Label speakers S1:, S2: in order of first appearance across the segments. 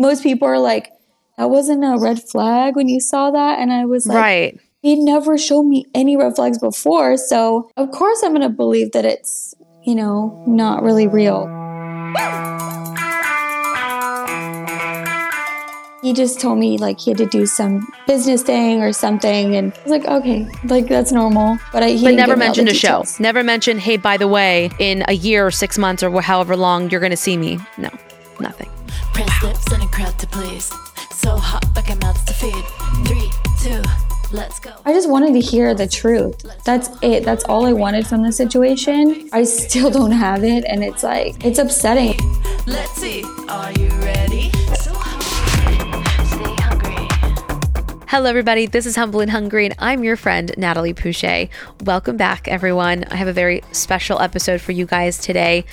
S1: most people are like, that wasn't a red flag when you saw that. And I was like,
S2: right.
S1: He never showed me any red flags before. So, of course, I'm going to believe that it's, you know, not really real. He just told me like he had to do some business thing or something, and I was like, okay, like that's normal. But I he
S2: but never
S1: give me all
S2: mentioned a show. Never mentioned, hey, by the way, in a year or six months or however long you're going to see me. No, nothing.
S3: Press lips in a crowd to please. So hot like a mouth to feed. Three, two, let's go.
S1: I just wanted to hear the truth. That's it. That's all I wanted from the situation. I still don't have it, and it's like it's upsetting.
S3: Let's see, are you ready? So
S2: Hello, everybody. This is Humble and Hungry, and I'm your friend, Natalie Pouchet. Welcome back, everyone. I have a very special episode for you guys today.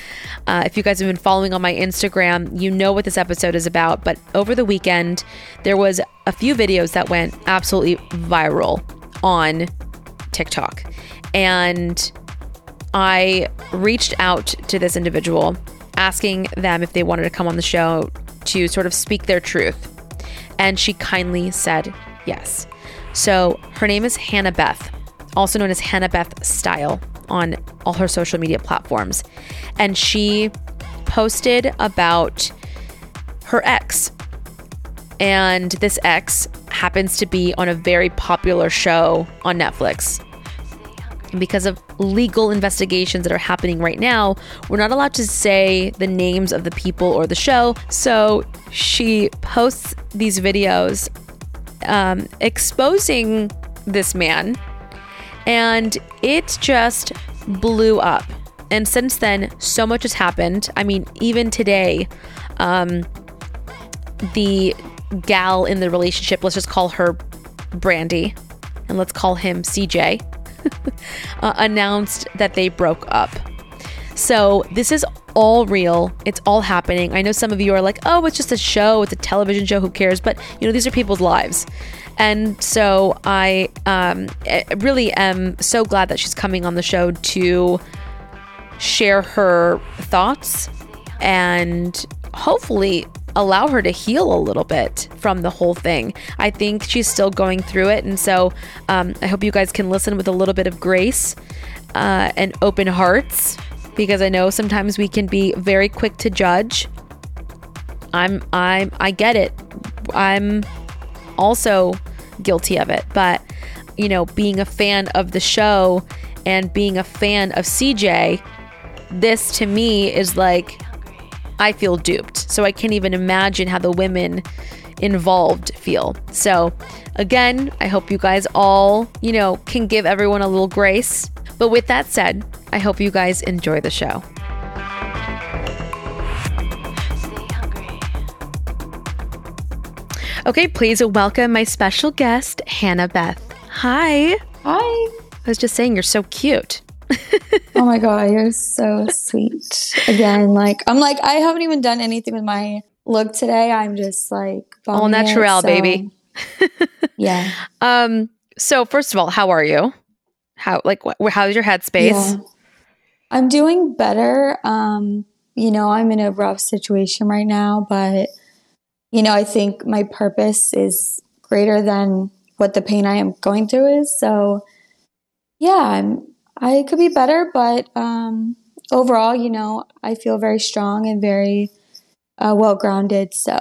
S2: Uh, if you guys have been following on my Instagram, you know what this episode is about. But over the weekend, there was a few videos that went absolutely viral on TikTok. And I reached out to this individual asking them if they wanted to come on the show to sort of speak their truth. And she kindly said yes. So her name is Hannah Beth, also known as Hannah Beth Style on all her social media platforms. And she posted about her ex. And this ex happens to be on a very popular show on Netflix. And because of legal investigations that are happening right now, we're not allowed to say the names of the people or the show. So she posts these videos um, exposing this man, and it just blew up. And since then, so much has happened. I mean, even today, um, the gal in the relationship, let's just call her Brandy, and let's call him CJ uh, announced that they broke up. So this is all real. It's all happening. I know some of you are like, "Oh, it's just a show. It's a television show. Who cares?" But you know, these are people's lives, and so I um, really am so glad that she's coming on the show to share her thoughts and hopefully allow her to heal a little bit from the whole thing. I think she's still going through it. And so um, I hope you guys can listen with a little bit of grace uh, and open hearts because I know sometimes we can be very quick to judge. I'm, I'm, I get it. I'm also guilty of it. But, you know, being a fan of the show and being a fan of CJ, this to me is like I feel duped. So I can't even imagine how the women involved feel. So again, I hope you guys all, you know, can give everyone a little grace. But with that said, I hope you guys enjoy the show. Okay, please welcome my special guest, Hannah Beth. Hi.
S1: Hi.
S2: I was just saying you're so cute.
S1: Oh my god, you're so sweet. Again, like I'm like I haven't even done anything with my look today. I'm just like
S2: All natural,
S1: so-
S2: baby.
S1: Yeah.
S2: Um so first of all, how are you? How like wh- how's your headspace?
S1: Yeah. I'm doing better. Um, you know, I'm in a rough situation right now, but you know, I think my purpose is greater than what the pain I am going through is. So yeah, I'm I could be better, but um overall, you know, I feel very strong and very uh, well grounded. So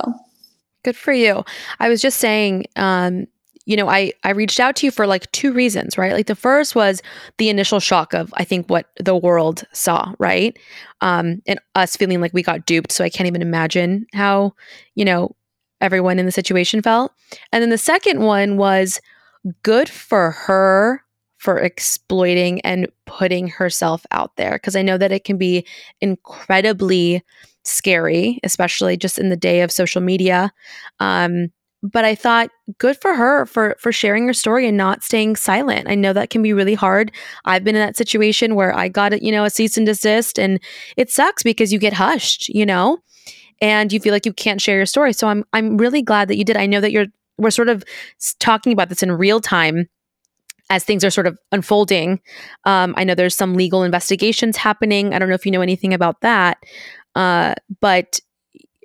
S2: Good for you. I was just saying, um, you know, I I reached out to you for like two reasons, right? Like the first was the initial shock of I think what the world saw, right? Um, and us feeling like we got duped. So I can't even imagine how, you know, everyone in the situation felt. And then the second one was good for her for exploiting and putting herself out there because I know that it can be incredibly scary, especially just in the day of social media. Um, but I thought good for her for for sharing her story and not staying silent. I know that can be really hard. I've been in that situation where I got you know a cease and desist and it sucks because you get hushed, you know, and you feel like you can't share your story. So I'm I'm really glad that you did. I know that you're we're sort of talking about this in real time as things are sort of unfolding. Um, I know there's some legal investigations happening. I don't know if you know anything about that, uh, but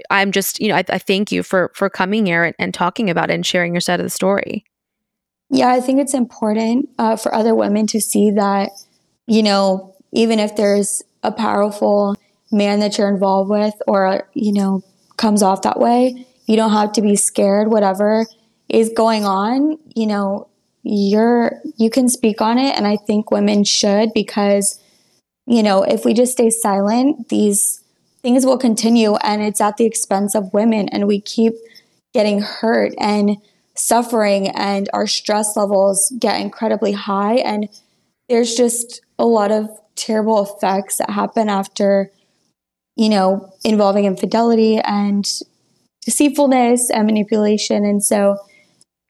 S2: I'm just, you know, I, I thank you for for coming here and, and, talking about it and sharing your side of the story.
S1: Yeah, I think it's important uh, for other women to see that, you know, even if there's a powerful man that you're involved with or, you know, comes off that way, you don't have to be scared, whatever is going on, you know, you're, you can speak on it. And I think women should because, you know, if we just stay silent, these things will continue and it's at the expense of women and we keep getting hurt and suffering and our stress levels get incredibly high and there's just a lot of terrible effects that happen after you know involving infidelity and deceitfulness and manipulation and so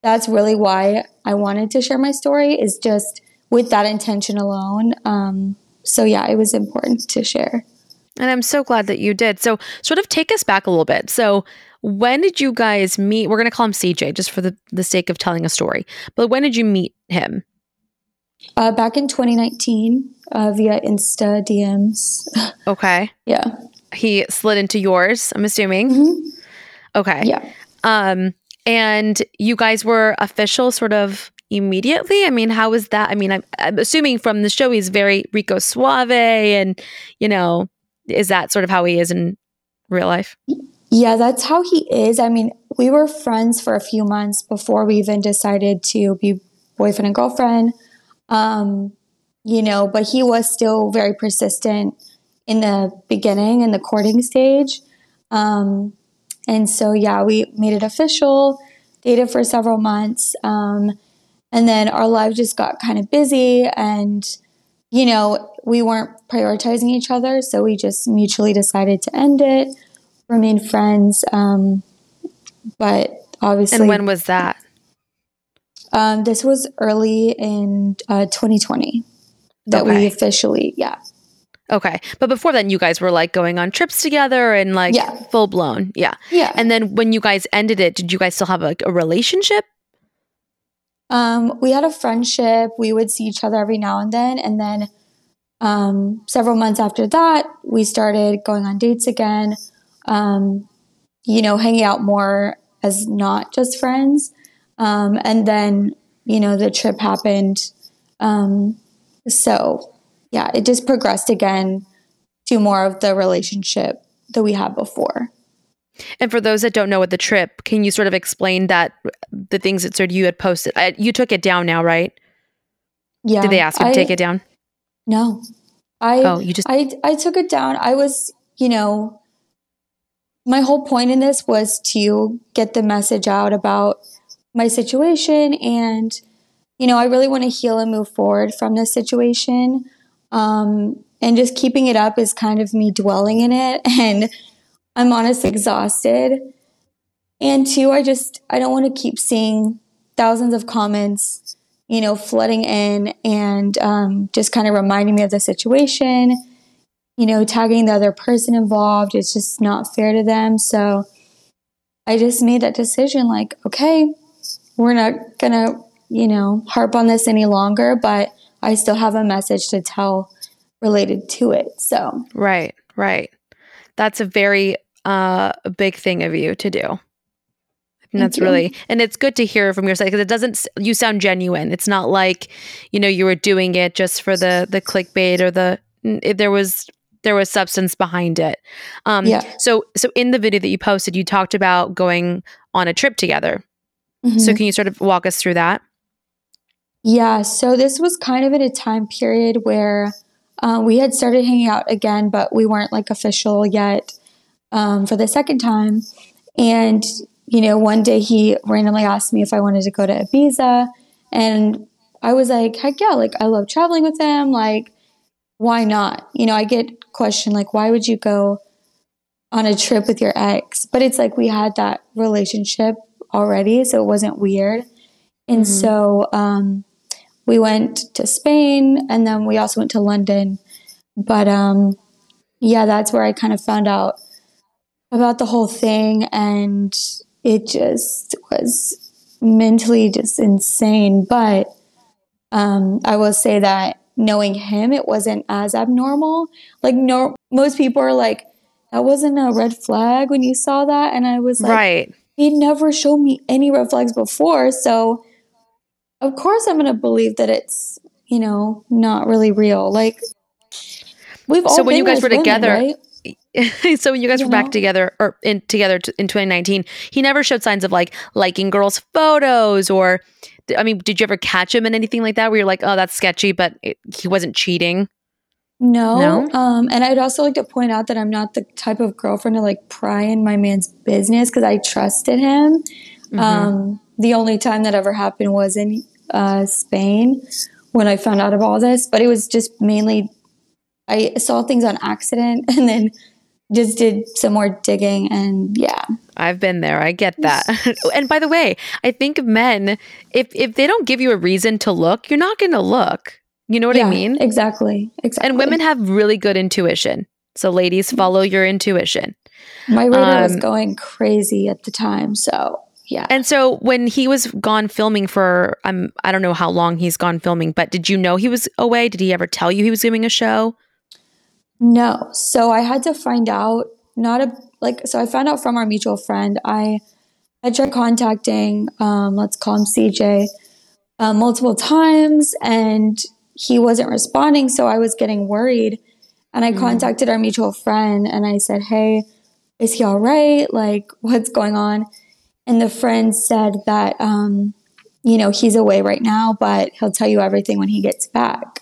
S1: that's really why i wanted to share my story is just with that intention alone. Um, so yeah it was important to share
S2: and I'm so glad that you did. So, sort of take us back a little bit. So, when did you guys meet? We're going to call him CJ just for the, the sake of telling a story. But when did you meet him?
S1: Uh, back in 2019 uh, via Insta DMs.
S2: Okay.
S1: yeah.
S2: He slid into yours, I'm assuming. Mm-hmm. Okay.
S1: Yeah.
S2: Um, and you guys were official sort of immediately? I mean, how was that? I mean, I'm, I'm assuming from the show he's very Rico Suave and, you know, is that sort of how he is in real life?
S1: Yeah, that's how he is. I mean, we were friends for a few months before we even decided to be boyfriend and girlfriend. Um, you know, but he was still very persistent in the beginning in the courting stage. Um, and so, yeah, we made it official, dated for several months. Um, and then our lives just got kind of busy and you know, we weren't prioritizing each other, so we just mutually decided to end it, remain friends. Um, but obviously,
S2: and when was that?
S1: Um, this was early in uh, 2020 that okay. we officially, yeah.
S2: Okay. But before then, you guys were like going on trips together and like yeah. full blown. Yeah.
S1: Yeah.
S2: And then when you guys ended it, did you guys still have like a relationship?
S1: Um, we had a friendship. We would see each other every now and then. And then um, several months after that, we started going on dates again, um, you know, hanging out more as not just friends. Um, and then, you know, the trip happened. Um, so, yeah, it just progressed again to more of the relationship that we had before.
S2: And for those that don't know what the trip, can you sort of explain that the things that sort of you had posted? Uh, you took it down now, right?
S1: Yeah.
S2: Did they ask you I, to take it down?
S1: No. I Oh, you just I I took it down. I was, you know, my whole point in this was to get the message out about my situation and you know, I really want to heal and move forward from this situation. Um, and just keeping it up is kind of me dwelling in it and I'm honestly exhausted. And two, I just I don't want to keep seeing thousands of comments, you know, flooding in and um, just kind of reminding me of the situation. You know, tagging the other person involved. It's just not fair to them. So I just made that decision. Like, okay, we're not gonna, you know, harp on this any longer. But I still have a message to tell related to it. So
S2: right, right that's a very uh, big thing of you to do. And that's really, and it's good to hear from your side because it doesn't. You sound genuine. It's not like, you know, you were doing it just for the the clickbait or the. There was there was substance behind it. Um, yeah. So so in the video that you posted, you talked about going on a trip together. Mm-hmm. So can you sort of walk us through that?
S1: Yeah. So this was kind of at a time period where uh, we had started hanging out again, but we weren't like official yet um, for the second time. And, you know, one day he randomly asked me if I wanted to go to Ibiza. And I was like, heck yeah, like I love traveling with him. Like, why not? You know, I get questioned, like, why would you go on a trip with your ex? But it's like we had that relationship already, so it wasn't weird. And mm-hmm. so, um, we went to Spain and then we also went to London. But um, yeah, that's where I kind of found out about the whole thing. And it just was mentally just insane. But um, I will say that knowing him, it wasn't as abnormal. Like, no, most people are like, that wasn't a red flag when you saw that. And I was like,
S2: right.
S1: he never showed me any red flags before. So, of course, I'm going to believe that it's, you know, not really real. Like, we've all
S2: So when you guys were
S1: women,
S2: together-
S1: right?
S2: so when you guys
S1: You
S2: were back together or in together t- in 2019, he never showed signs of like liking girls' photos or I mean, did you ever catch him in anything like that where you're like, oh, that's sketchy, but it, he wasn't cheating?
S1: No.
S2: No?
S1: Um, and I'd also like to point out that I'm not the type of girlfriend to like pry in my man's business because I trusted him.
S2: Mm-hmm.
S1: Um, the only time that ever happened was in uh, Spain when I found out about all this, but it was just mainly I saw things on accident and then just did some more digging and yeah.
S2: I've been there. I get that. and by the way, I think men, if if they don't give you a reason to look, you're not going to look. You know what
S1: yeah,
S2: I mean?
S1: Exactly. Exactly.
S2: And women have really good intuition. So ladies, follow your intuition.
S1: my radar was
S2: um,
S1: going crazy at the time, so yeah.
S2: And so when he was gone filming for um I don't know how long he's gone filming, but did you know he was away? Did he ever tell you he was doing a show?
S1: No. So I had to find out, not a, like, so I found out from our mutual friend. I, I tried contacting, um, let's call him CJ, uh, multiple times and he wasn't responding. So I was getting worried. And I contacted our mutual friend and I said, Hey, is he all right? Like, what's going on? And the friend said that, um, you know, he's away right now, but he'll tell you everything when he gets back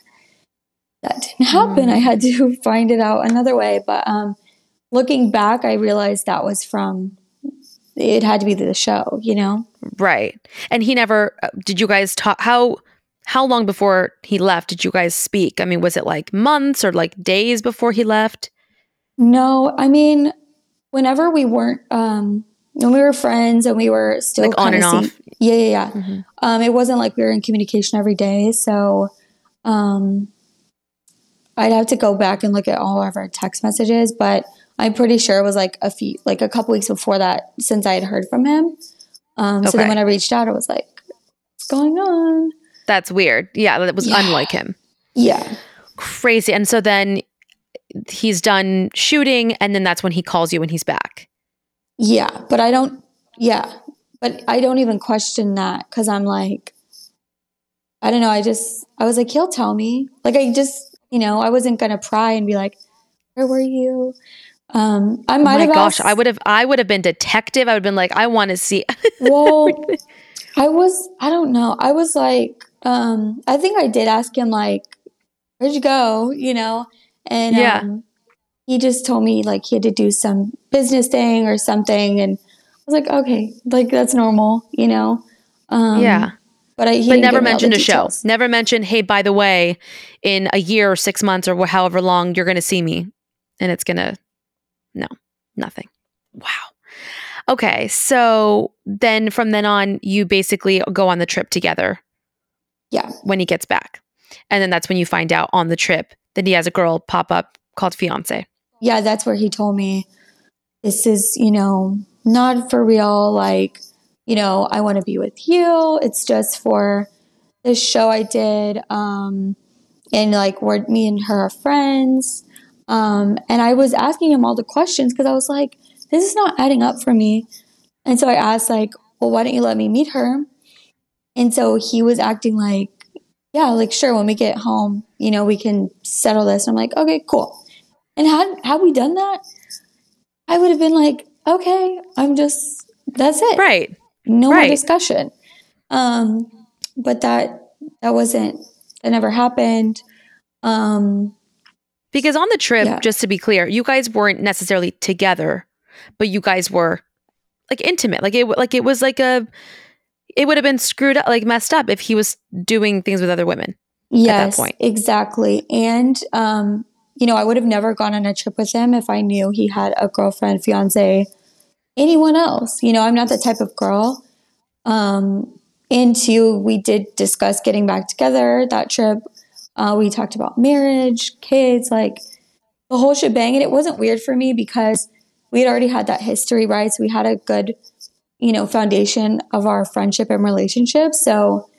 S1: that didn't happen. I had to find it out another way. But um, looking back, I realized that was from it had to be the show, you know?
S2: Right. And he never uh, did you guys talk how how long before he left did you guys speak? I mean, was it like months or like days before he left?
S1: No, I mean, whenever we weren't, um, when we were friends and we were still
S2: Like on and off?
S1: yeah, yeah, yeah.
S2: Mhm.
S1: Um, it wasn't like we were in communication every day. So um, I'd have to go back and look at all of our text messages, but I'm pretty sure it was like a few, like a couple weeks before that since I had heard from him. Um, So then when I reached out, I was like, what's going on?
S2: That's weird. Yeah, that was
S1: Yeah.
S2: unlike him.
S1: Yeah.
S2: Crazy. And so then he's done shooting and then that's when he calls you when he's back.
S1: Yeah. But I don't, yeah. But I don't even question that because I'm like, I don't know. I just, I was like, he'll tell me. Like, I just, you know, I wasn't going to pry and be like, where were you? Um, I
S2: Oh
S1: might
S2: my
S1: have
S2: gosh,
S1: asked-
S2: I would have I would have been detective. I would have been like, I want to see
S1: Well, I was, I don't know. I was like, um, I think I did ask him, like, where'd you go? You know? And
S2: Yeah.
S1: um, he just told me, like, he had to do some business thing or something. And I was like, okay, like, that's normal, you know? Um,
S2: Yeah.
S1: But, I, he
S2: but never
S1: give me all the
S2: mentioned a show. Never mentioned, hey, by the way, in a year or six months or however long, you're going to see me, and it's going to, no, nothing. Wow. Okay, so then from then on, you basically go on the trip together
S1: Yeah.
S2: when he gets back, and then that's when you find out on the trip that he has a girl pop up called fiance.
S1: Yeah. That's where he told me, this is, you know, not for real. Like, you know, I want to be with you. It's just for this show I did. Um, and like, we're, me and her are friends. Um, and I was asking him all the questions because I was like, this is not adding up for me. And so I asked, like, well, why don't you let me meet her? And so he was acting like, yeah, like, sure, when we get home, you know, we can settle this. And I'm like, okay, cool. And had, had we done that, I would have been like, okay, I'm just, that's it
S2: Right.
S1: no
S2: Right.
S1: more discussion. Um, but that that wasn't that never happened. Um,
S2: Because on the trip,
S1: Yeah.
S2: just to be clear, you guys weren't necessarily together, but you guys were like intimate. Like it, like it was like a, it would have been screwed up, like messed up if he was doing things with other women.
S1: yes, at that
S2: point.
S1: exactly. And um, you know, I would have never gone on a trip with him if I knew he had a girlfriend, fiance, anyone else. You know, I'm not that type of girl. Um, and two, we did discuss getting back together that trip. Uh, we talked about marriage, kids, like the whole shebang. And it wasn't weird for me because we had already had that history, right? So we had a good, you know, foundation of our friendship and relationship. So,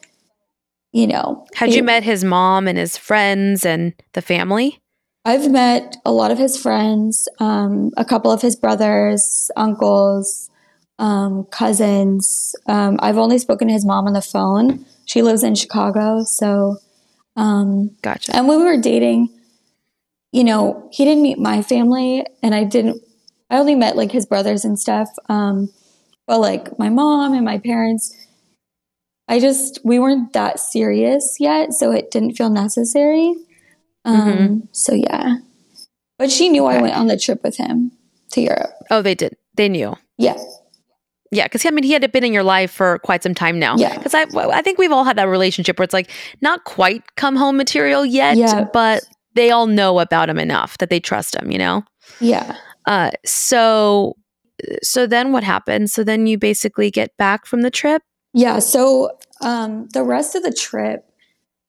S1: you know,
S2: Had you met his mom and his friends and the family?
S1: I've met a lot of his friends, um, a couple of his brothers, uncles, um, cousins. Um, I've only spoken to his mom on the phone. She lives in Chicago, so um,
S2: Gotcha.
S1: and when we were dating, you know, he didn't meet my family, and I didn't. I only met like his brothers and stuff. Um, but like my mom and my parents, I just we weren't that serious yet, so it didn't feel necessary. Um, So yeah, but she knew I went on the trip with him to Europe.
S2: oh, they did. They knew.
S1: Yeah,
S2: Yeah, because I mean, he had been in your life for quite some time now.
S1: Yeah.
S2: Because I, I think we've all had that relationship where it's like not quite come home material yet,
S1: Yeah.
S2: but they all know about him enough that they trust him. You know.
S1: yeah.
S2: Uh, so, so then what happened? So then you basically get back from the trip.
S1: Yeah. So um, the rest of the trip,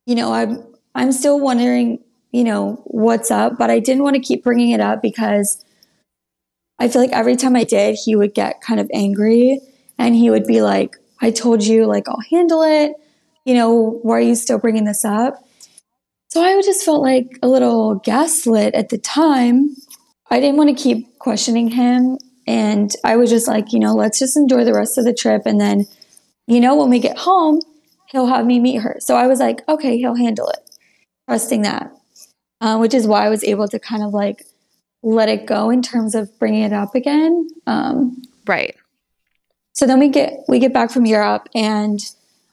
S1: you know, I'm I'm still wondering, you know, what's up, but I didn't want to keep bringing it up because I feel like every time I did, he would get kind of angry, and he would be like, "I told you, like I'll handle it. You know, why are you still bringing this up?" So I just felt like a little gaslit at the time. I didn't want to keep questioning him, and I was just like, you know, let's just enjoy the rest of the trip, and then you know, when we get home, he'll have me meet her. So I was like, okay, he'll handle it, trusting that, uh, which is why I was able to kind of like let it go in terms of bringing it up again. Um,
S2: Right.
S1: so then we get we get back from Europe, and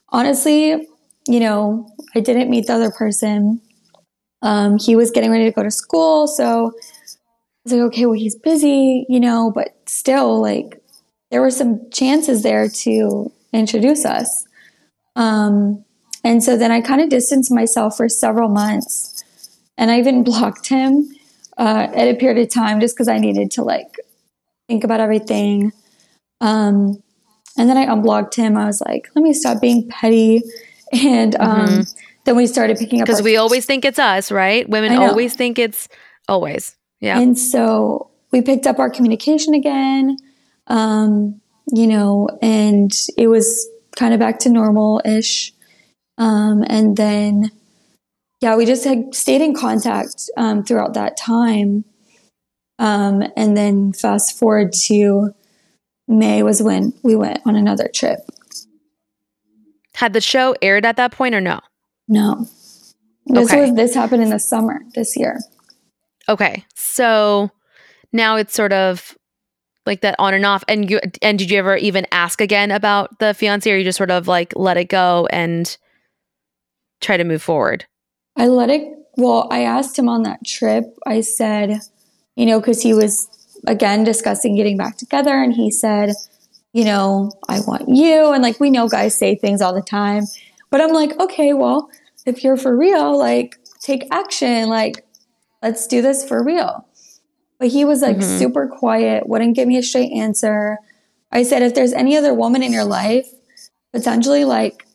S1: honestly, you know, I didn't meet the other person. Um, he was getting ready to go to school, so I was like, okay, well, he's busy, you know, but still, like, there were some chances there to introduce us. Um, and so then I kind of distanced myself for several months, and I even blocked him uh, at a period of time just because I needed to like think about everything. Um, and then I unblocked him. I was like, let me stop being petty. And um, then we started picking up
S2: Because we always think it's us, right? Women always think it's always. Yeah.
S1: And so we picked up our communication again, um, you know, and it was kind of back to normal ish. Um, and then, yeah, we just had stayed in contact um, throughout that time. Um, and then fast forward to May was when we went on another trip.
S2: Had the show aired at that point or no?
S1: No, this
S2: Okay.
S1: was this happened in the summer this year.
S2: Okay. So now it's sort of like that on and off. And you and did you ever even ask again about the fiance or you just sort of like let it go and try to move forward?
S1: I let it. Well, I asked him on that trip. I said, you know, because he was again discussing getting back together, and he said, you know, I want you, and like we know guys say things all the time, but I'm like, okay, well, if you're for real, like take action, like let's do this for real. But he was like
S2: Mhm.
S1: super quiet, wouldn't give me a straight answer. I said, if there's any other woman in your life, potentially, like,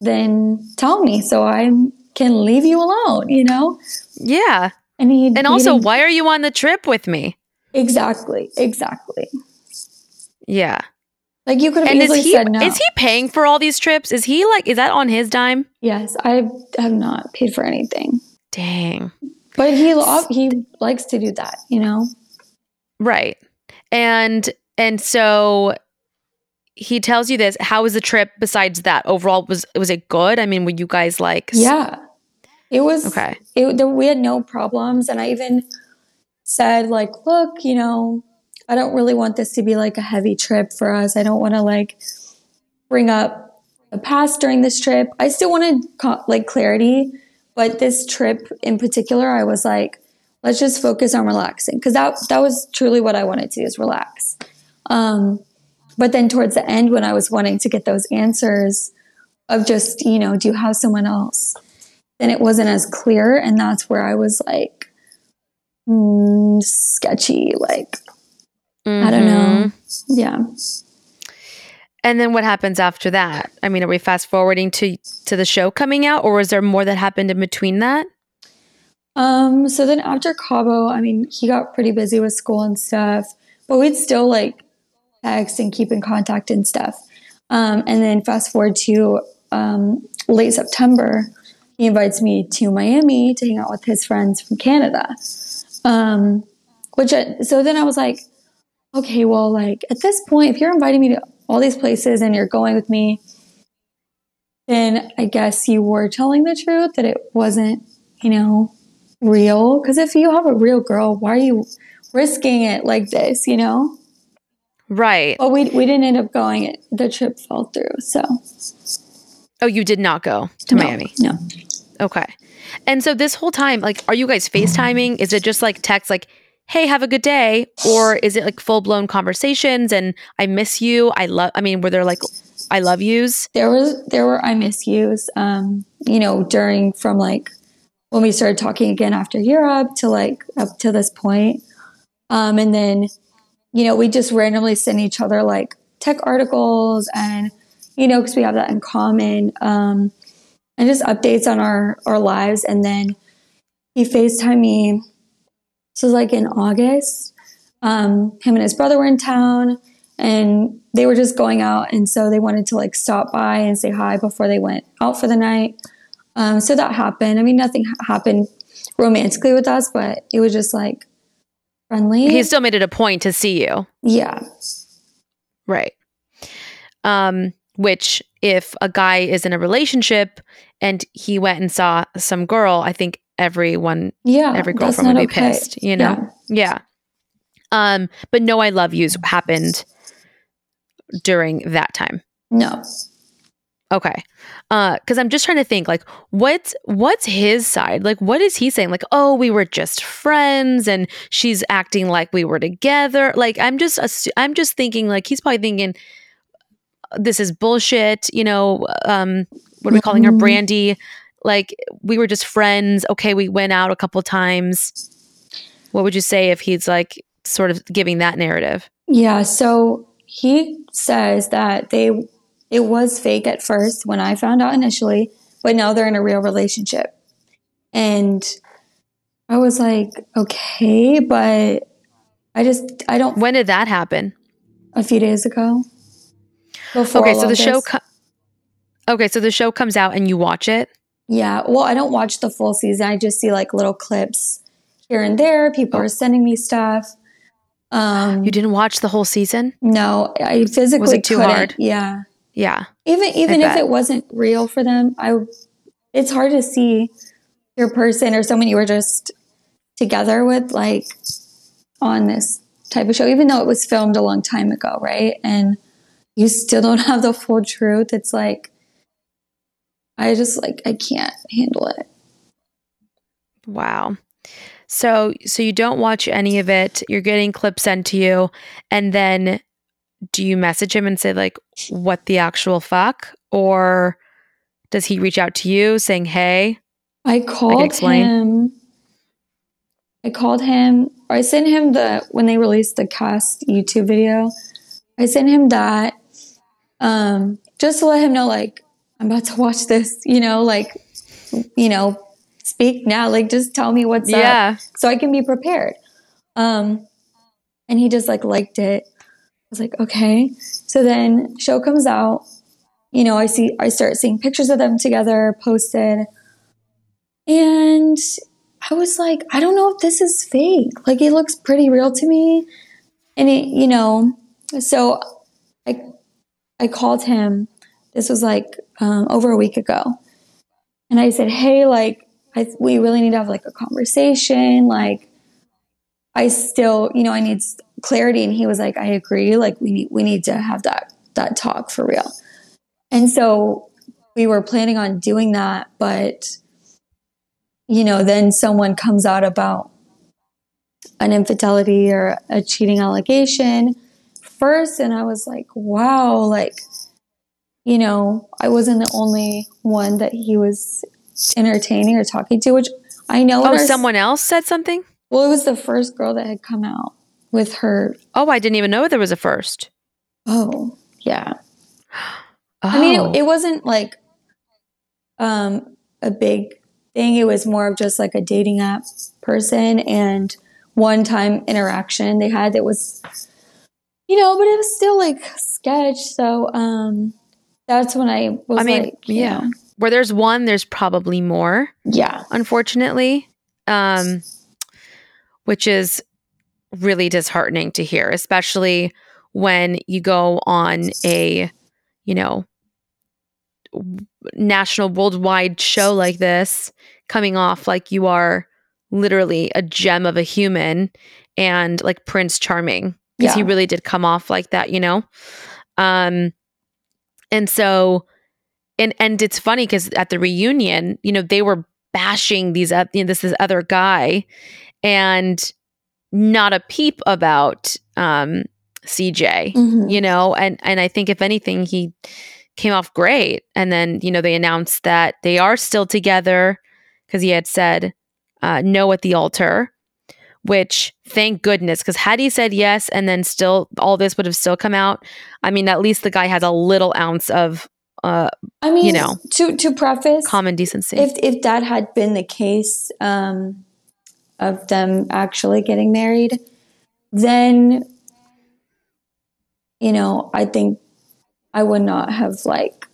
S1: then tell me so I can leave you alone, you know?
S2: Yeah.
S1: And he
S2: And also, why are you on the trip with me?
S1: exactly, exactly.
S2: Yeah.
S1: Like you could have
S2: And is
S1: easily
S2: he
S1: said no.
S2: is he paying for all these trips? Is he like is that on his dime?
S1: yes, I have not paid for anything,
S2: Dang.
S1: but he he likes to do that, you know.
S2: Right. And and so he tells you this. How was the trip besides that? Overall was was it good? I mean, were you guys like
S1: Yeah, it was
S2: Okay.
S1: It, there, we had no problems, and I even said like, look, you know, I don't really want this to be like a heavy trip for us. I don't want to like bring up the past during this trip. I still wanted like clarity, but this trip in particular, I was like, let's just focus on relaxing because that that was truly what I wanted to do is relax. Um, but then towards the end, when I was wanting to get those answers of just you know, do you have someone else? Then it wasn't as clear, and that's where I was like, mm, sketchy. Like I don't know.
S2: Mhm.
S1: Yeah.
S2: And then what happens after that? I mean, are we fast forwarding to to the show coming out or was there more that happened in between that?
S1: Um, so then after Cabo, I mean, he got pretty busy with school and stuff, but we'd still like text and keep in contact and stuff. Um, and then fast forward to um, late September, he invites me to Miami to hang out with his friends from Canada. Um, which I, so then I was like, okay, well, like at this point, if you're inviting me to all these places and you're going with me, then I guess you were telling the truth that it wasn't, you know, real. Because if you have a real girl, why are you risking it like this, you know?
S2: Right.
S1: Well, we, we didn't end up going. It, the trip fell through. So,
S2: Oh, you did not go to
S1: no,
S2: Miami.
S1: No.
S2: Okay. And so this whole time, like, are you guys FaceTiming? Is it just like text, like, hey, have a good day? Or is it like full blown conversations and I miss you? I love, I mean, were there like, I love yous?
S1: there was there were I miss yous. Um, you know, during from like when we started talking again after Europe to like up to this point. Um, and then, you know, we just randomly send each other like tech articles and, you know, because we have that in common. Um, and just updates on our our lives. And then he FaceTime me. This was like in August. Um, him and his brother were in town and they were just going out and so they wanted to like stop by and say hi before they went out for the night um, so that happened i mean nothing happened romantically with us but it was just like friendly
S2: He still made it a point to see you.
S1: yeah
S2: Right. Um, which if a guy is in a relationship and he went and saw some girl, I think everyone
S1: yeah
S2: every girlfriend would be
S1: okay.
S2: pissed, you know?
S1: Yeah.
S2: Yeah. Um, but no I love yous happened during that time.
S1: no
S2: Okay. Uh cuz I'm just trying to think like what's what's his side? Like what is he saying? Like, "Oh, we were just friends and she's acting like we were together." Like I'm just assu- I'm just thinking like he's probably thinking this is bullshit, you know, um what are we calling her
S1: Mhm.
S2: Brandy? Like we were just friends. Okay, we went out a couple times. What would you say if he's like sort of giving that narrative?
S1: yeah so he says that they it was fake at first when i found out initially but now they're in a real relationship and i was like okay but i just i don't
S2: When did that happen?
S1: a few days ago. Before
S2: Okay, so the show co- Okay, so the show comes out and you watch it.
S1: yeah. Well, I don't watch the full season. I just see like little clips here and there. People are sending me stuff. Um,
S2: Oh. You didn't watch the whole season?
S1: no, I physically was it
S2: too
S1: couldn't.
S2: hard?
S1: Yeah.
S2: Yeah.
S1: Even even if it wasn't real for them, I it's hard to see your person or someone you were just together with like on this type of show, even though it was filmed a long time ago, right? And you still don't have the full truth. It's like I just like I can't handle it.
S2: Wow. So so you don't watch any of it. You're getting clips sent to you and then do you message him and say like what the actual fuck or does he reach out to you saying, "Hey,
S1: I called him. I called him, or I sent him the when they released the cast YouTube video. I sent him that, um, just to let him know, like I'm about to watch this. You know, like, you know, speak now. Like, just tell me what's up,
S2: yeah.
S1: so I can be prepared. Um, and he just like liked it. I was like, okay. So then show comes out. You know, I see, I start seeing pictures of them together posted. And I was like, I don't know if this is fake. Like, it looks pretty real to me. And it, you know, so I, I called him. This was like um, over a week ago. And I said, hey, like, I, we really need to have like a conversation. Like, I still, you know, I need clarity. And he was like, I agree. Like, we need, we need to have that, that talk for real. And so we were planning on doing that, but you know, then someone comes out about an infidelity or a cheating allegation first. And I was like, wow, like, you know, I wasn't the only one that he was entertaining or talking to, which I know.
S2: Oh, someone else said something?
S1: Well, it was the first girl that had come out with her.
S2: Oh, I didn't even know there was a first.
S1: Oh, yeah.
S2: Oh.
S1: I mean, it, it wasn't like um, a big thing. It was more of just like a dating app person and one time interaction they had that was, you know, but it was still like sketch. So um, that's when I was
S2: I mean,
S1: like, you
S2: yeah. where there's one, there's probably more,
S1: Yeah.
S2: unfortunately. Um, which is really disheartening to hear, especially when you go on a, you know, national worldwide show like this, coming off like you are literally a gem of a human and like Prince Charming because he really did come off like that, you know. Um, and so, and and it's funny because at the reunion, you know, they were bashing these up, you know, this this other guy, and not a peep about um CJ,
S1: Mhm.
S2: you know, and and I think if anything, he came off great. And then you know they announced that they are still together because he had said uh, no at the altar, which thank goodness because had he said yes and then still all this would have still come out. I mean, at least the guy has a little ounce of uh,
S1: I mean,
S2: you know,
S1: to to preface,
S2: common decency.
S1: if if that had been the case um, of them actually getting married, then you know, I think I would not have like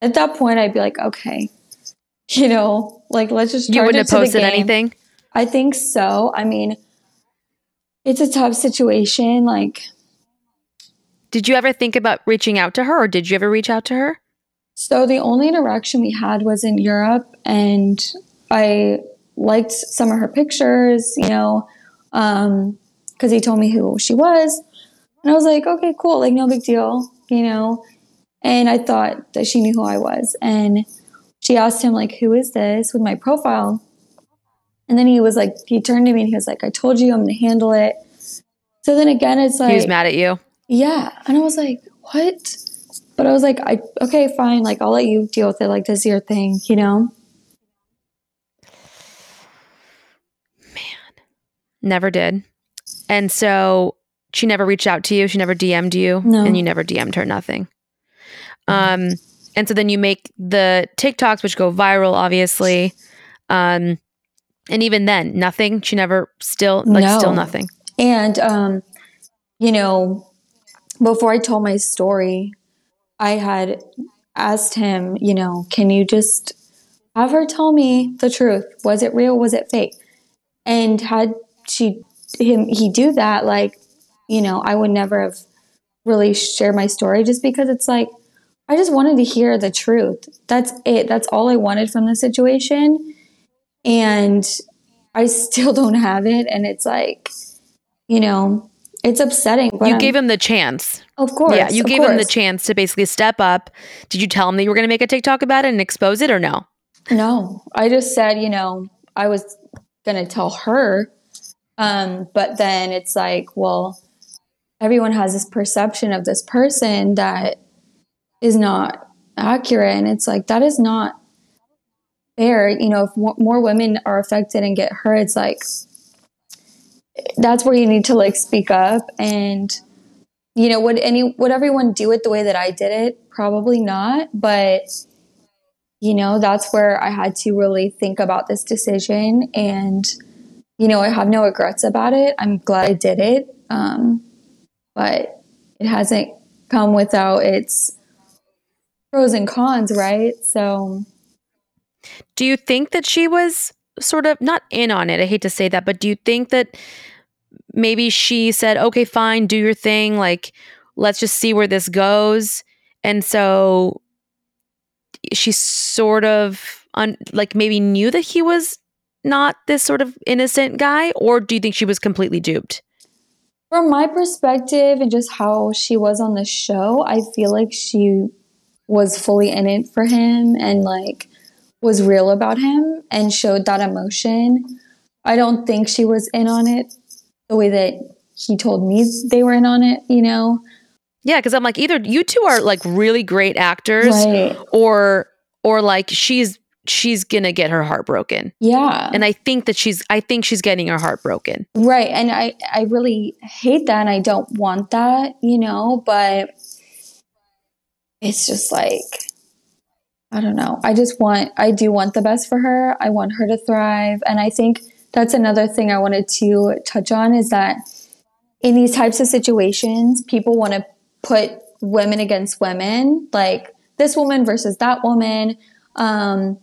S1: at that point. I'd be like, okay, you know, like let's just
S2: you wouldn't have posted anything.
S1: I think so. I mean, it's a tough situation. Like,
S2: Did you ever think about reaching out to her, or did you ever reach out to her?
S1: So the only interaction we had was in Europe, and I liked some of her pictures, you know, um, because he told me who she was, and I was like, okay, cool, like no big deal, you know. And I thought that she knew who I was, and she asked him like, who is this with my profile? And then he was like, he turned to me and he was like, I told you I'm going to handle it. So then again, it's like
S2: he was mad at you.
S1: yeah. And I was like, what? But I was like, I okay, fine. Like, I'll let you deal with it. Like, this is your thing, you know?
S2: Never did. And so she never reached out to you. She never DM'd you.
S1: No.
S2: And you never DM'd her nothing. Um, and so then you make the TikToks, which go viral, obviously. Um, and even then, nothing. She never still like
S1: No.
S2: still nothing.
S1: And, um, you know, before I told my story, I had asked him, you know, can you just have her tell me the truth? Was it real? Was it fake? And had she him he do that, like, you know, I would never have really shared my story just because it's like I just wanted to hear the truth. That's it. That's all I wanted from the situation. And I still don't have it. And it's like, you know, it's upsetting. But
S2: you
S1: I'm-
S2: gave him the chance.
S1: of course.
S2: yeah, you gave him the chance to basically step up. Did you tell him that you were going to make a TikTok about it and expose it or no?
S1: No, I just said, you know, I was going to tell her. Um, but then it's like, well, everyone has this perception of this person that is not accurate. And it's like, that is not fair. You know, if mo- more women are affected and get hurt, it's like, that's where you need to like speak up and you know would any would everyone do it the way that i did it probably not but you know that's where i had to really think about this decision and you know i have no regrets about it i'm glad i did it um, but it hasn't come without its pros and cons right so
S2: Do you think that she was sort of not in on it? I hate to say that, but do you think that maybe she said, okay, fine, do your thing. Like, let's just see where this goes. And so she sort of, un- like, maybe knew that he was not this sort of innocent guy? Or do you think she was completely duped?
S1: from my perspective and just how she was on the show i feel like she was fully in it for him and like was real about him and showed that emotion i don't think she was in on it the way that he told me they were in on it you know
S2: Yeah, because I'm like, either you two are like really great actors,
S1: right
S2: or or like she's she's gonna get her heart broken.
S1: yeah
S2: And I think that she's I think she's getting her heart broken.
S1: Right. And I, I really hate that and I don't want that, you know, but it's just like, I don't know. I just want, I do want the best for her. I want her to thrive. And I think that's another thing I wanted to touch on is that in these types of situations, people want to put women against women, like this woman versus that woman. Um,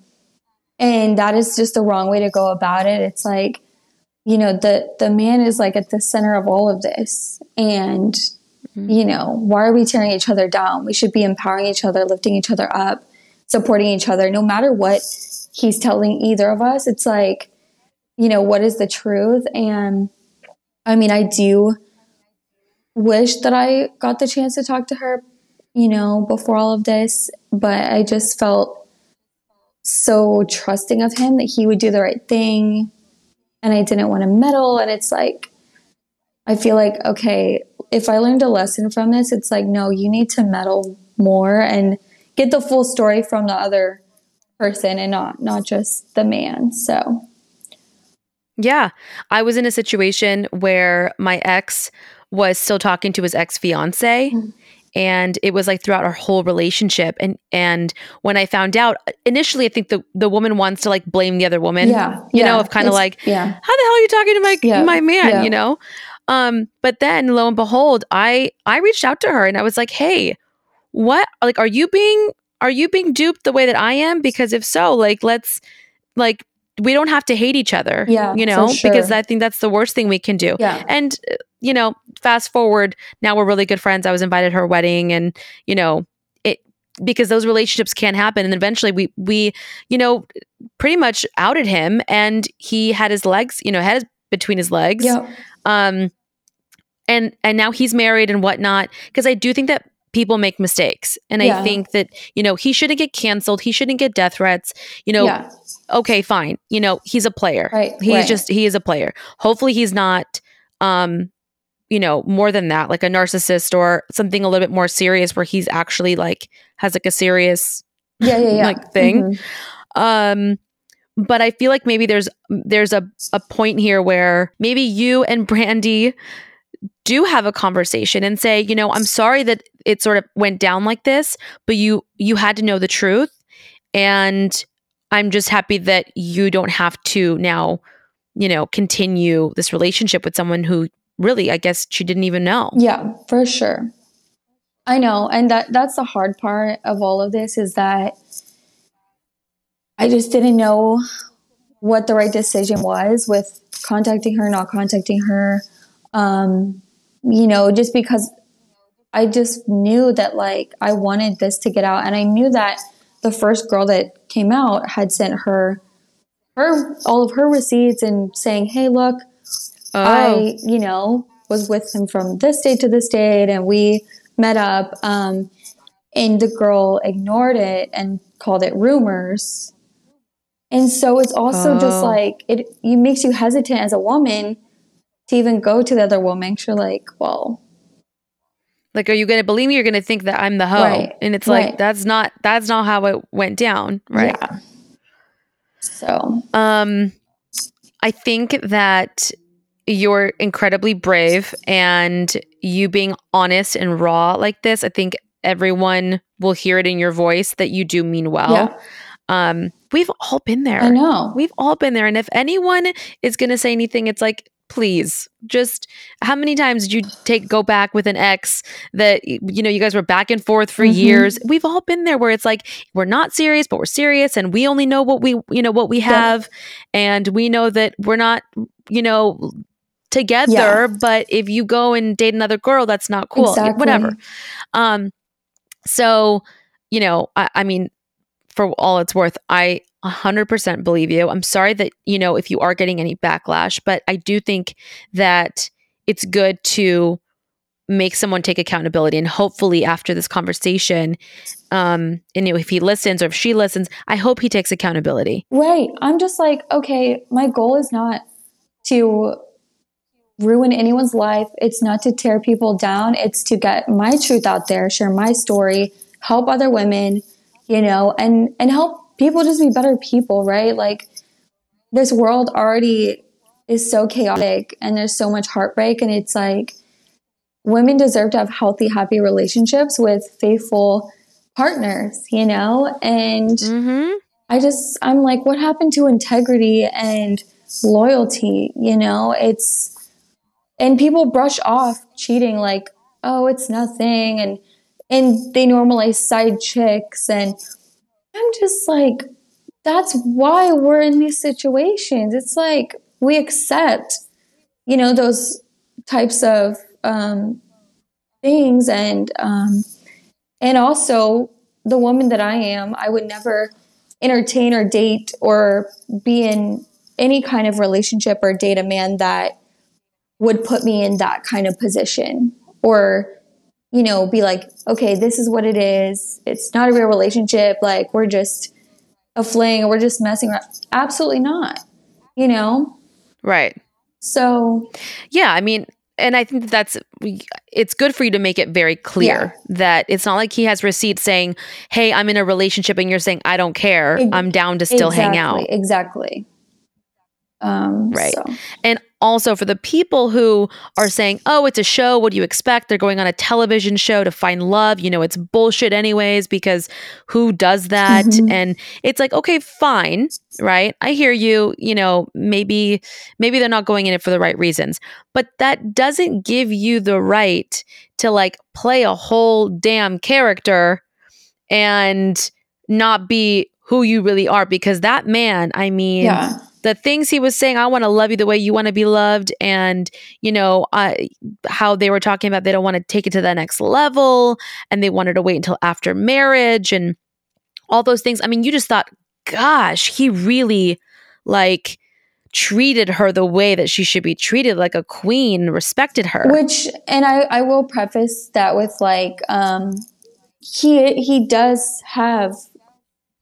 S1: and that is just the wrong way to go about it. It's like, you know, the the man is like at the center of all of this. And mm-hmm. you know, why are we tearing each other down? We should be empowering each other, lifting each other up, supporting each other no matter what he's telling either of us. It's like, you know, what is the truth? And I mean, I do wish that I got the chance to talk to her, you know, before all of this, but I just felt so trusting of him that he would do the right thing. And I didn't want to meddle. And it's like, I feel like, okay, if I learned a lesson from this, it's like, no, you need to meddle more and get the full story from the other person and not not just the man. So
S2: yeah. I was in a situation where my ex was still talking to his ex fiance. Mm-hmm. And it was like throughout our whole relationship. And and when I found out, initially I think the, the woman wants to like blame the other woman.
S1: Yeah.
S2: You
S1: yeah.
S2: know, of kind of like,
S1: yeah.
S2: how the hell are you talking to my yeah. my man? Yeah. You know? Um, but then lo and behold, I I reached out to her and I was like, hey, what like are you being are you being duped the way that I am? Because if so, like let's like we don't have to hate each other.
S1: Yeah.
S2: You know,
S1: sure.
S2: because I think that's the worst thing we can do.
S1: Yeah.
S2: And, you know, fast forward, now we're really good friends. I was invited to her wedding and, you know, it, because those relationships can't happen. And eventually we, we, you know, pretty much outed him and he had his legs, you know, had his, between his legs.
S1: Yeah.
S2: Um, and, and now he's married and whatnot. Cause I do think that people make mistakes. And yeah. I think that, you know, he shouldn't get canceled. He shouldn't get death threats. You know,
S1: yeah.
S2: okay, fine. You know, he's a player.
S1: Right.
S2: He's
S1: right.
S2: just, he is a player. Hopefully he's not, um, you know, more than that, like a narcissist or something a little bit more serious where he's actually like has like a serious
S1: yeah, yeah, yeah.
S2: like thing. Mm-hmm. Um but I feel like maybe there's there's a, a point here where maybe you and Brandy do have a conversation and say, you know, I'm sorry that it sort of went down like this, but you you had to know the truth and I'm just happy that you don't have to now, you know, continue this relationship with someone who really I guess she didn't even know.
S1: Yeah, for sure. I know, and that that's the hard part of all of this is that I just didn't know what the right decision was with contacting her, not contacting her. Um, you know, just because I just knew that like I wanted this to get out and I knew that the first girl that came out had sent her her all of her receipts and saying, "Hey, look, oh. I, you know, was with him from this date to this date and we met up um, and the girl ignored it and called it rumors." And so it's also oh. just like it, it makes you hesitant as a woman to even go to the other woman. You're like, well,
S2: like, are you going to believe me? You're going to think that I'm the hoe, right, and it's right. like that's not that's not how it went down, right?
S1: Yeah. So,
S2: um, I think that you're incredibly brave, and you being honest and raw like this, I think everyone will hear it in your voice that you do mean well.
S1: Yeah.
S2: Um, we've all been there.
S1: I know.
S2: We've all been there. And if anyone is going to say anything, it's like, please just how many times did you take go back with an ex that you know you guys were back and forth for mm-hmm. years we've all been there where it's like we're not serious but we're serious and we only know what we you know what we have yeah. and we know that we're not you know together yeah. but if you go and date another girl that's not cool exactly. whatever um so you know I, I mean for all it's worth i 100% believe you. I'm sorry that, you know, if you are getting any backlash, but I do think that it's good to make someone take accountability and hopefully after this conversation um and you know, if he listens or if she listens i hope he takes accountability
S1: right i'm just like okay my goal is not to ruin anyone's life it's not to tear people down it's to get my truth out there share my story help other women you know and and help people just be better people, right? Like this world already is so chaotic and there's so much heartbreak and it's like women deserve to have healthy, happy relationships with faithful partners, you know? And mm-hmm. I just, I'm like, what happened to integrity and loyalty? You know, it's, and people brush off cheating like, oh, it's nothing. And, and they normalize side chicks and I'm just like, that's why we're in these situations. It's like we accept, you know, those types of um, things, and um, and also the woman that I am, I would never entertain or date or be in any kind of relationship or date a man that would put me in that kind of position or you know be like okay this is what it is it's not a real relationship like we're just a fling or we're just messing around absolutely not you know
S2: Right.
S1: so
S2: Yeah, I mean, and I think that that's it's good for you to make it very clear that it's not like he has receipts saying, "Hey, I'm in a relationship," and you're saying, "I don't care. I'm down to still hang out."
S1: exactly, exactly um
S2: Right.
S1: so.
S2: And also for the people who are saying, "Oh, it's a show. What do you expect? They're going on a television show to find love. You know, it's bullshit anyways because who does that?"
S1: Mhm.
S2: And it's like, "Okay, fine, right? I hear you. You know, maybe maybe they're not going in it for the right reasons. But that doesn't give you the right to like play a whole damn character and not be who you really are because that man, I mean,
S1: yeah.
S2: the things he was saying i want to love you the way you want to be loved and you know uh, how they were talking about they don't want to take it to the next level and they wanted to wait until after marriage and all those things. I mean you just thought gosh he really like treated her the way that she should be treated like a queen respected her.
S1: Which and i i will preface that with like um he he does have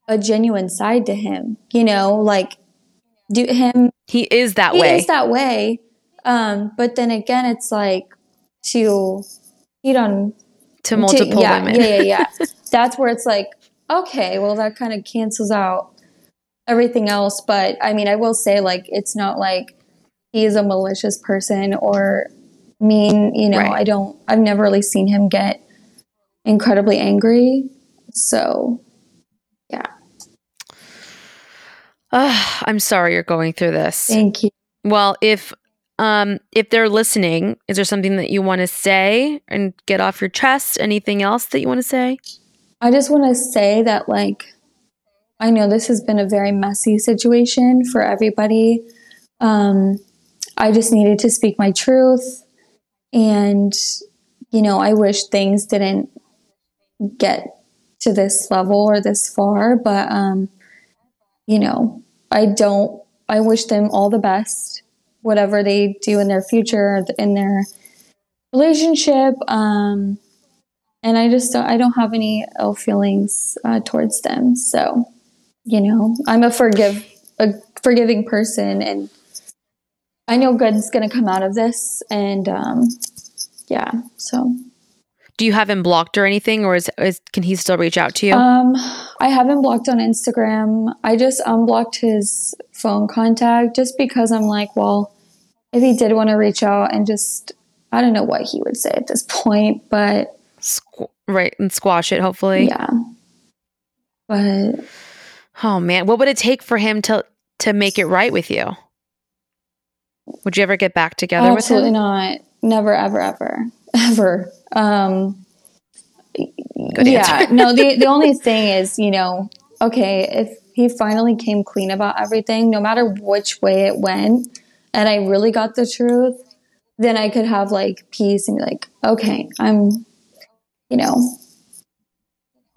S1: a genuine side to him you know like do him
S2: he is that
S1: he
S2: way.
S1: He is that way. Um but then again it's like to cheat on
S2: to multiple
S1: yeah,
S2: women.
S1: yeah yeah yeah. That's where it's like okay well that kind of cancels out everything else. But i mean i will say like it's not like he's a malicious person or mean you know
S2: Right.
S1: i don't i've never really seen him get incredibly angry. So yeah
S2: Ugh, i'm sorry you're going through this
S1: thank you
S2: Well, if um if they're listening, is there something that you want to say and get off your chest? Anything else that you want to say?
S1: I just want to say that, like, I know this has been a very messy situation for everybody. Um, I just needed to speak my truth. And, you know, I wish things didn't get to this level or this far, but, um, you know, I don't, I wish them all the best, whatever they do in their future, in their relationship. Um, and I just don't, I don't have any ill feelings uh, towards them. So, you know, I'm a forgive a forgiving person, and I know good's going to come out of this. And um, yeah, so
S2: Do you have him blocked or anything, or is, is can he still reach out to you?
S1: um, I haven't blocked on Instagram. I just unblocked his phone contact just because I'm like, well, if he did want to reach out and just, I don't know what he would say at this point, but
S2: Squ- right, and squash it. Hopefully.
S1: yeah. But
S2: Oh man, what would it take for him to to make it right with you? Would you ever get back together
S1: Absolutely
S2: with him?
S1: Absolutely not. Never, ever, ever, ever. Um, yeah. no, the the only thing is, you know, okay, if he finally came clean about everything, no matter which way it went, and I really got the truth, then I could have like peace and be like, okay, I'm, you know,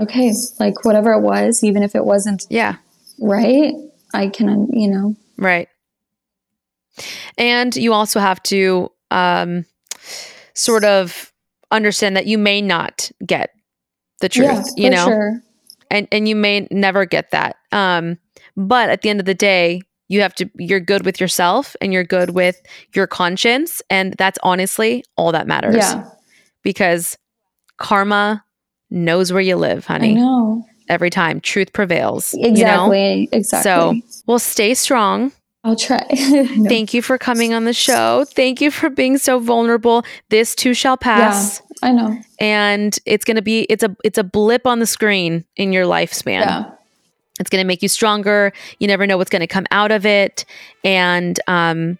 S1: okay, like whatever it was, even if it wasn't
S2: Yeah.
S1: right, I can, you know,
S2: Right. And you also have to um, sort of understand that you may not get the truth, you know,
S1: sure.
S2: and and you may never get that. Um, but at the end of the day, you have to you're good with yourself and you're good with your conscience, and that's honestly all that matters.
S1: Yeah,
S2: Because karma knows where you live, honey.
S1: I know.
S2: Every time truth prevails. You know?
S1: Exactly. Exactly.
S2: So, well, stay strong.
S1: I'll try.
S2: Thank you for coming on the show. Thank you for being so vulnerable. This too shall pass.
S1: I know.
S2: And it's going to be it's a it's a blip on the screen in your lifespan.
S1: Yeah.
S2: It's going to make you stronger. You never know what's going to come out of it and um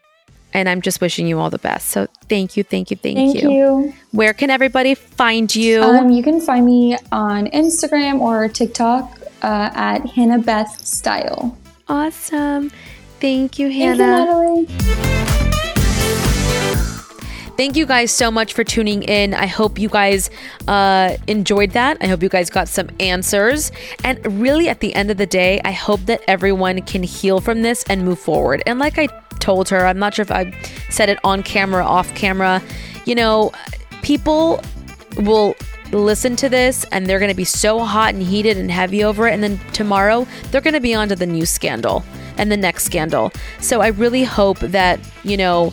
S2: and I'm just wishing you all the best. So thank you, thank you, thank,
S1: Thank
S2: you.
S1: you.
S2: Where can everybody find you?
S1: Um, you can find me on Instagram or TikTok uh, at Hannah Beth Style.
S2: Awesome. Thank you,
S1: Thank you,
S2: Hannah.
S1: Natalie.
S2: Thank you guys so much for tuning in. I hope you guys uh, enjoyed that. I hope you guys got some answers. And really, at the end of the day, I hope that everyone can heal from this and move forward. And like I told her, I'm not sure if I said it on camera, off camera, you know, people will listen to this and they're going to be so hot and heated and heavy over it. And then tomorrow, they're going to be on to the new scandal and the next scandal. So I really hope that, you know,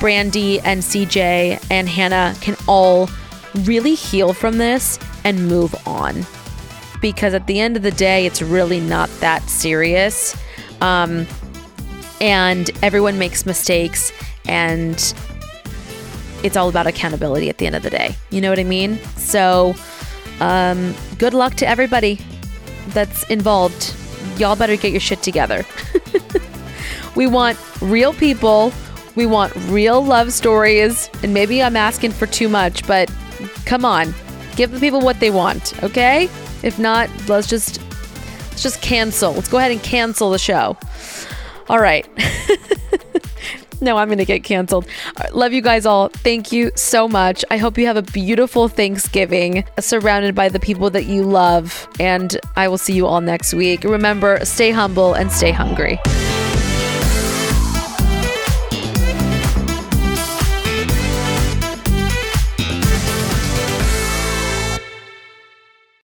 S2: Brandy and CJ and Hannah can all really heal from this and move on. Because at the end of the day, it's really not that serious. Um, and everyone makes mistakes, and it's all about accountability at the end of the day. You know what I mean? So, um, good luck to everybody that's involved. Y'all better get your shit together. we want real people. We want real love stories. And maybe I'm asking for too much, but come on. Give the people what they want, okay? If not, let's just let's just cancel. Let's go ahead and cancel the show. All right. no, I'm going to get canceled. Love you guys all. Thank you so much. I hope you have a beautiful Thanksgiving surrounded by the people that you love. And I will see you all next week. Remember, stay humble and stay hungry.